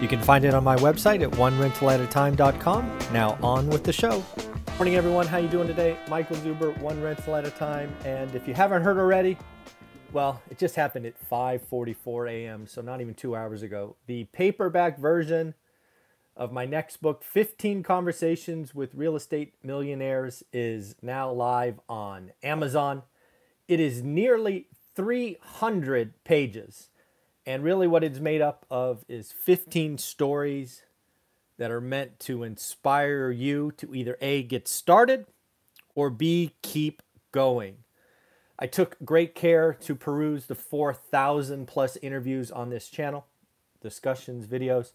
You can find it on my website at onerentalatatime.com. Now on with the show. Morning, everyone. How you doing today? Michael Zuber, One Rental at a Time. And if you haven't heard already, well, it just happened at 5:44 a.m., so not even two hours ago. The paperback version of my next book, 15 Conversations with Real Estate Millionaires, is now live on Amazon. It is nearly 300 pages. And really, what it's made up of is 15 stories that are meant to inspire you to either A, get started, or B, keep going. I took great care to peruse the 4,000 plus interviews on this channel, discussions, videos,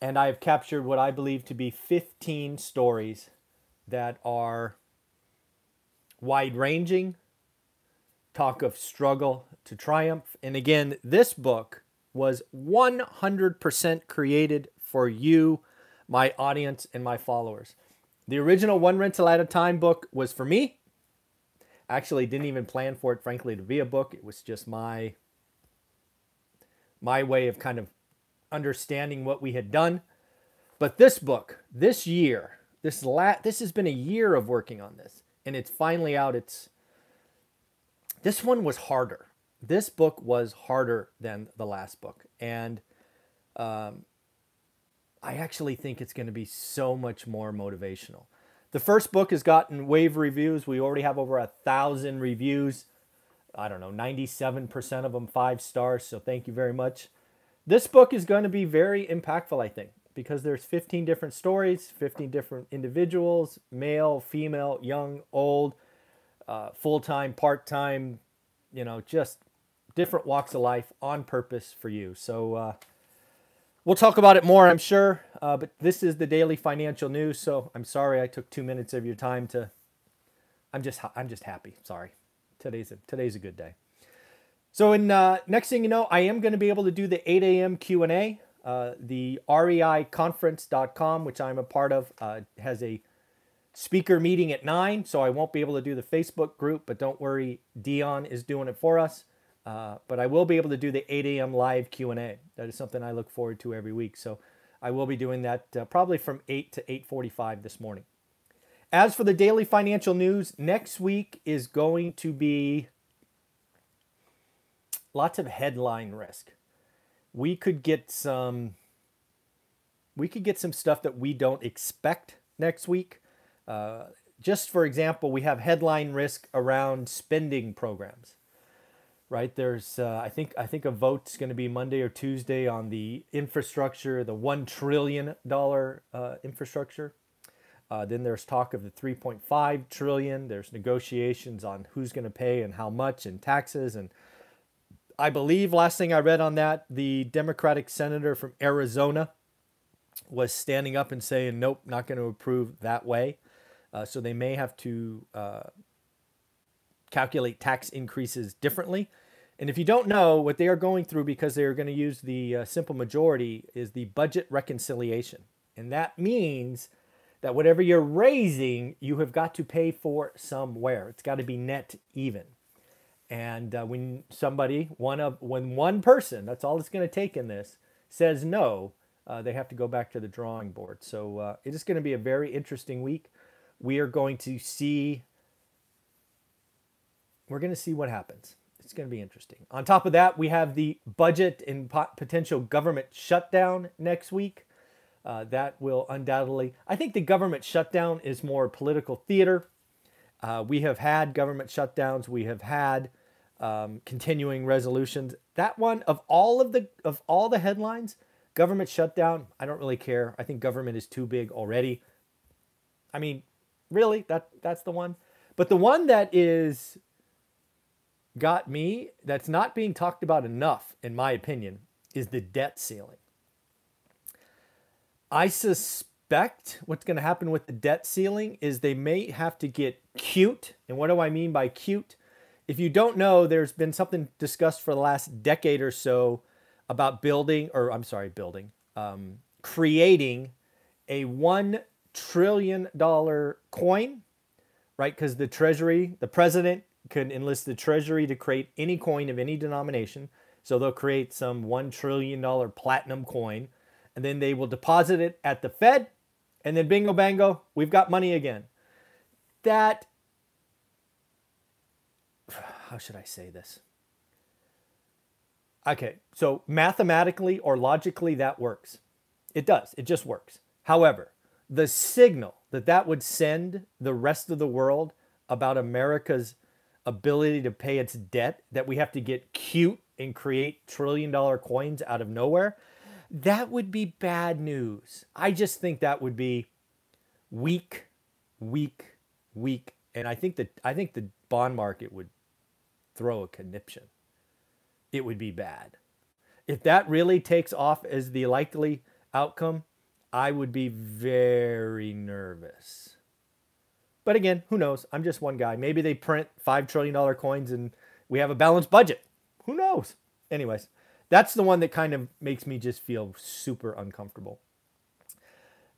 and I have captured what I believe to be 15 stories that are wide ranging, talk of struggle to triumph. And again, this book was 100% created for you, my audience, and my followers. The original One Rental at a Time book was for me. Actually, didn't even plan for it, frankly, to be a book. It was just my my way of kind of understanding what we had done. But this book, this year, this la- this has been a year of working on this, and it's finally out. It's this one was harder. This book was harder than the last book, and um, I actually think it's going to be so much more motivational. The first book has gotten wave reviews. We already have over a thousand reviews. I don't know, 97% of them five stars. So thank you very much. This book is going to be very impactful, I think, because there's 15 different stories, 15 different individuals, male, female, young, old, uh, full time, part time, you know, just different walks of life on purpose for you. So uh, we'll talk about it more, I'm sure. Uh, but this is the daily financial news, so I'm sorry I took two minutes of your time to. I'm just I'm just happy. Sorry, today's a today's a good day. So in uh, next thing you know, I am going to be able to do the 8 a.m. Q&A. Uh, the reiconference.com, which I'm a part of, uh, has a speaker meeting at 9, so I won't be able to do the Facebook group, but don't worry, Dion is doing it for us. Uh, but I will be able to do the 8 a.m. live Q&A. That is something I look forward to every week. So I will be doing that uh, probably from 8 to 8.45 this morning. As for the daily financial news, next week is going to be lots of headline risk. We could get some we could get some stuff that we don't expect next week. Uh, just for example, we have headline risk around spending programs. Right there's, uh, I think, I think a vote's going to be Monday or Tuesday on the infrastructure, the one trillion dollar uh, infrastructure. Uh, then there's talk of the 3.5 trillion. There's negotiations on who's going to pay and how much, and taxes, and I believe last thing I read on that, the Democratic senator from Arizona was standing up and saying, nope, not going to approve that way. Uh, so they may have to uh, calculate tax increases differently. And if you don't know what they are going through because they are going to use the uh, simple majority is the budget reconciliation. And that means that whatever you're raising, you have got to pay for somewhere. It's got to be net even. And uh, when somebody, one of, when one person, that's all it's going to take in this, says no, uh, they have to go back to the drawing board. So uh, it is going to be a very interesting week. We are going to see, we're going to see what happens. It's going to be interesting. On top of that, we have the budget and potential government shutdown next week. Uh, that will undoubtedly, I think the government shutdown is more political theater. Uh, we have had government shutdowns. We have had um, continuing resolutions. That one of all of the of all the headlines, government shutdown. I don't really care. I think government is too big already. I mean, really, that that's the one. But the one that is got me that's not being talked about enough, in my opinion, is the debt ceiling. I suspect what's going to happen with the debt ceiling is they may have to get cute. And what do I mean by cute? If you don't know, there's been something discussed for the last decade or so about building, or I'm sorry, building, um, creating a $1 trillion dollar coin, right? Because the Treasury, the president can enlist the Treasury to create any coin of any denomination. So they'll create some $1 trillion platinum coin, and then they will deposit it at the Fed, and then bingo bango, we've got money again. That, how should I say this? Okay, so mathematically or logically, that works. It does, it just works. However, the signal that that would send the rest of the world about America's ability to pay its debt, that we have to get cute and create trillion dollar coins out of nowhere, that would be bad news. I just think that would be weak, weak, weak. And I think that I think the bond market would throw a conniption. It would be bad. If that really takes off as the likely outcome, I would be very nervous. But again, who knows? I'm just one guy. Maybe they print $5 trillion coins and we have a balanced budget. Who knows? Anyways, that's the one that kind of makes me just feel super uncomfortable.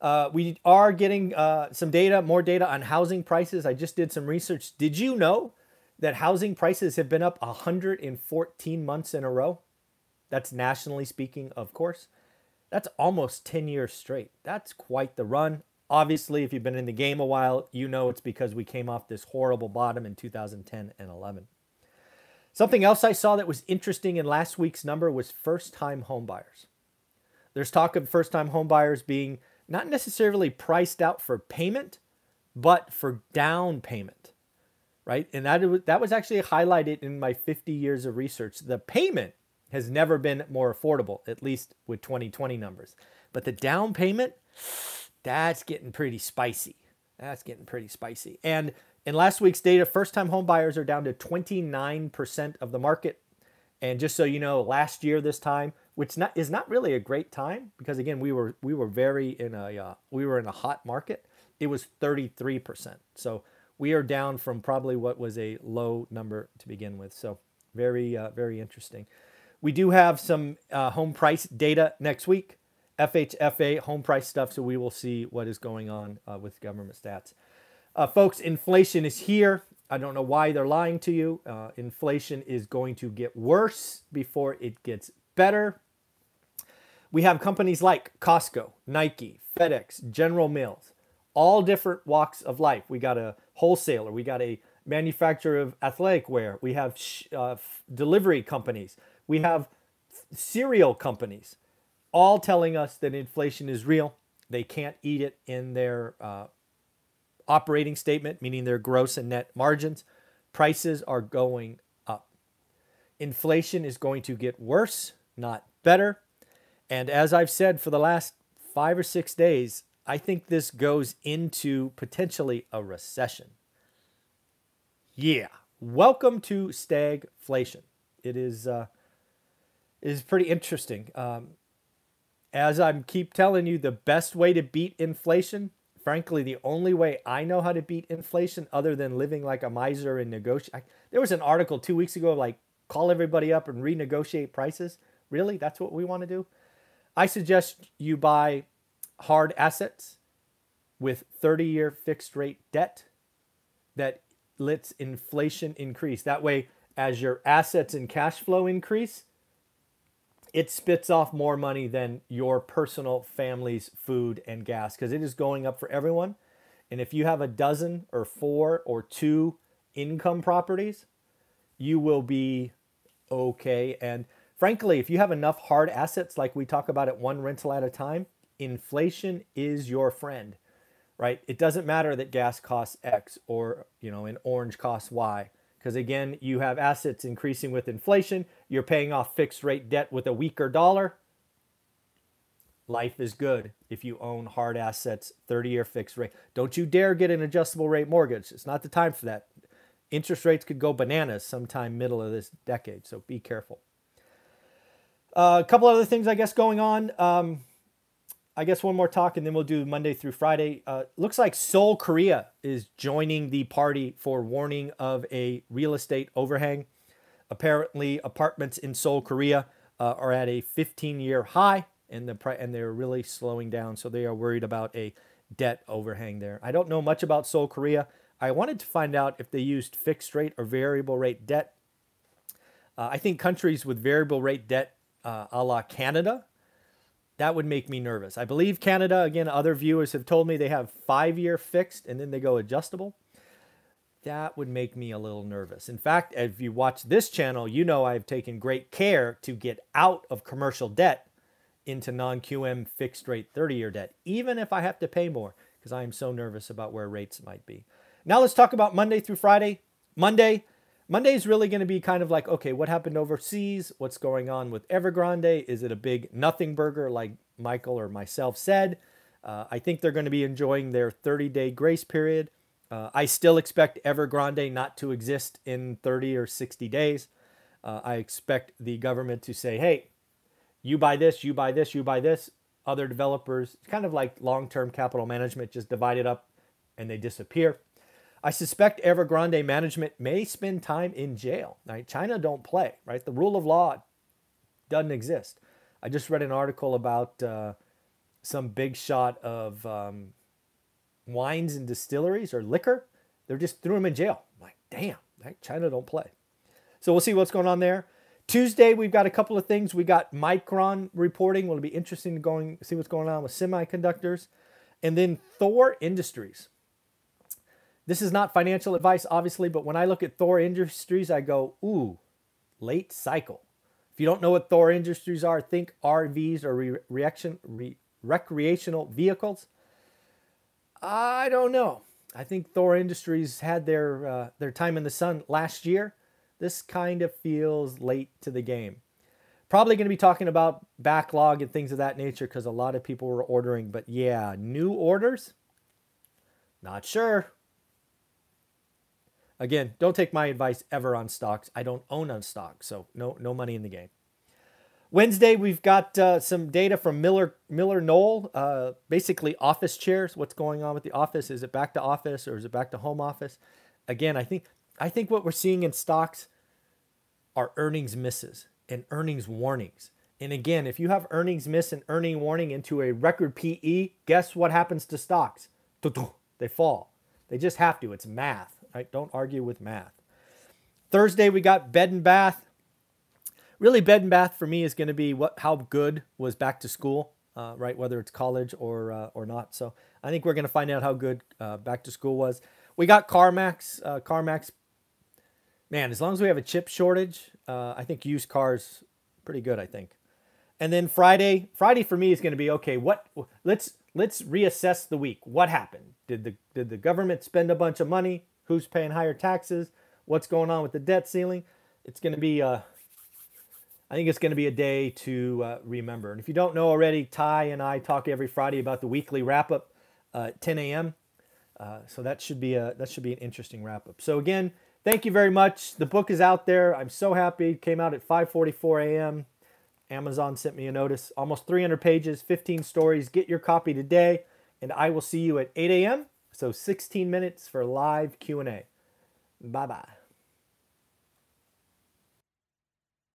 Uh, we are getting uh, some data, more data on housing prices. I just did some research. Did you know that housing prices have been up 114 months in a row? That's nationally speaking, of course. That's almost 10 years straight. That's quite the run. Obviously, if you've been in the game a while, you know it's because we came off this horrible bottom in 2010 and 11. Something else I saw that was interesting in last week's number was first time homebuyers. There's talk of first time homebuyers being not necessarily priced out for payment, but for down payment, right? And that, that was actually highlighted in my 50 years of research. The payment has never been more affordable, at least with 2020 numbers. But the down payment, that's getting pretty spicy. That's getting pretty spicy. And in last week's data, first time home buyers are down to 29% of the market. And just so you know, last year this time, which not, is not really a great time because again, we were we were very in a uh, we were in a hot market. It was 33%. So we are down from probably what was a low number to begin with. So very uh, very interesting. We do have some uh, home price data next week. FHFA home price stuff, so we will see what is going on uh, with government stats. Uh, folks, inflation is here. I don't know why they're lying to you. Uh, inflation is going to get worse before it gets better. We have companies like Costco, Nike, FedEx, General Mills, all different walks of life. We got a wholesaler, we got a manufacturer of athletic wear, we have sh- uh, delivery companies, we have cereal companies all telling us that inflation is real. They can't eat it in their uh, operating statement, meaning their gross and net margins. Prices are going up. Inflation is going to get worse, not better. And as I've said for the last five or six days, I think this goes into potentially a recession. Yeah. Welcome to stagflation. It is uh, is pretty interesting. Um, as I'm keep telling you, the best way to beat inflation, frankly, the only way I know how to beat inflation other than living like a miser and negotiate. There was an article two weeks ago, like call everybody up and renegotiate prices. Really? That's what we want to do? I suggest you buy hard assets with 30 year fixed rate debt that lets inflation increase. That way, as your assets and cash flow increase, it spits off more money than your personal family's food and gas because it is going up for everyone. And if you have a dozen or four or two income properties, you will be okay. And frankly, if you have enough hard assets like we talk about at one rental at a time, inflation is your friend, right? It doesn't matter that gas costs X or, you know, an orange costs Y because again, you have assets increasing with inflation, you're paying off fixed rate debt with a weaker dollar. Life is good if you own hard assets, 30 year fixed rate. Don't you dare get an adjustable rate mortgage. It's not the time for that. Interest rates could go bananas sometime middle of this decade, so be careful. Uh, a couple other things, I guess, going on. Um, I guess one more talk and then we'll do Monday through Friday. Uh, looks like Seoul, Korea is joining the party for warning of a real estate overhang. Apparently, apartments in Seoul, Korea uh, are at a 15 year high and, the and they're really slowing down. So they are worried about a debt overhang there. I don't know much about Seoul, Korea. I wanted to find out if they used fixed rate or variable rate debt. Uh, I think countries with variable rate debt, uh, a la Canada, that would make me nervous. I believe Canada, again, other viewers have told me they have five year fixed and then they go adjustable. That would make me a little nervous. In fact, if you watch this channel, you know I've taken great care to get out of commercial debt into non QM fixed rate 30 year debt, even if I have to pay more, because I am so nervous about where rates might be. Now let's talk about Monday through Friday. Monday, Monday is really going to be kind of like, okay, what happened overseas? What's going on with Evergrande? Is it a big nothing burger like Michael or myself said? Uh, I think they're going to be enjoying their 30 day grace period. Uh, I still expect Evergrande not to exist in 30 or 60 days. Uh, I expect the government to say, hey, you buy this, you buy this, you buy this. Other developers, kind of like long term capital management, just divide it up and they disappear. I suspect Evergrande management may spend time in jail. Right? China don't play, right? The rule of law doesn't exist. I just read an article about uh, some big shot of um, wines and distilleries or liquor. They're just threw them in jail. I'm like, damn, right? China don't play. So we'll see what's going on there. Tuesday, we've got a couple of things. We got Micron reporting. Will be interesting to going see what's going on with semiconductors, and then Thor Industries. This is not financial advice, obviously, but when I look at Thor Industries, I go, ooh, late cycle. If you don't know what Thor Industries are, think RVs or re- reaction, re- recreational vehicles. I don't know. I think Thor Industries had their uh, their time in the sun last year. This kind of feels late to the game. Probably going to be talking about backlog and things of that nature because a lot of people were ordering. But yeah, new orders? Not sure. Again, don't take my advice ever on stocks. I don't own on stocks, so no no money in the game. Wednesday, we've got uh, some data from Miller Miller Knoll, uh, basically office chairs. What's going on with the office? Is it back to office or is it back to home office? Again, I think I think what we're seeing in stocks are earnings misses and earnings warnings. And again, if you have earnings miss and earning warning into a record PE, guess what happens to stocks? They fall. They just have to. It's math. Right? Don't argue with math. Thursday we got bed and bath. Really, bed and bath for me is going to be what how good was back to school, uh, right? Whether it's college or uh, or not. So I think we're going to find out how good uh, back to school was. We got CarMax. Uh, CarMax, man, as long as we have a chip shortage, uh, I think used cars pretty good. I think. And then Friday, Friday for me is going to be okay. What let's let's reassess the week. What happened? Did the did the government spend a bunch of money? Who's paying higher taxes, what's going on with the debt ceiling. It's going to be, uh, I think it's going to be a day to uh, remember. And if you don't know already, Ty and I talk every Friday about the weekly wrap up uh, at 10 a.m. Uh, so that should be a that should be an interesting wrap up. So again, thank you very much. The book is out there. I'm so happy. It came out at 5:44 a.m. Amazon sent me a notice. Almost 300 pages, 15 stories. Get your copy today, and I will see you at 8 a.m. So 16 minutes for live Q&A. Bye-bye.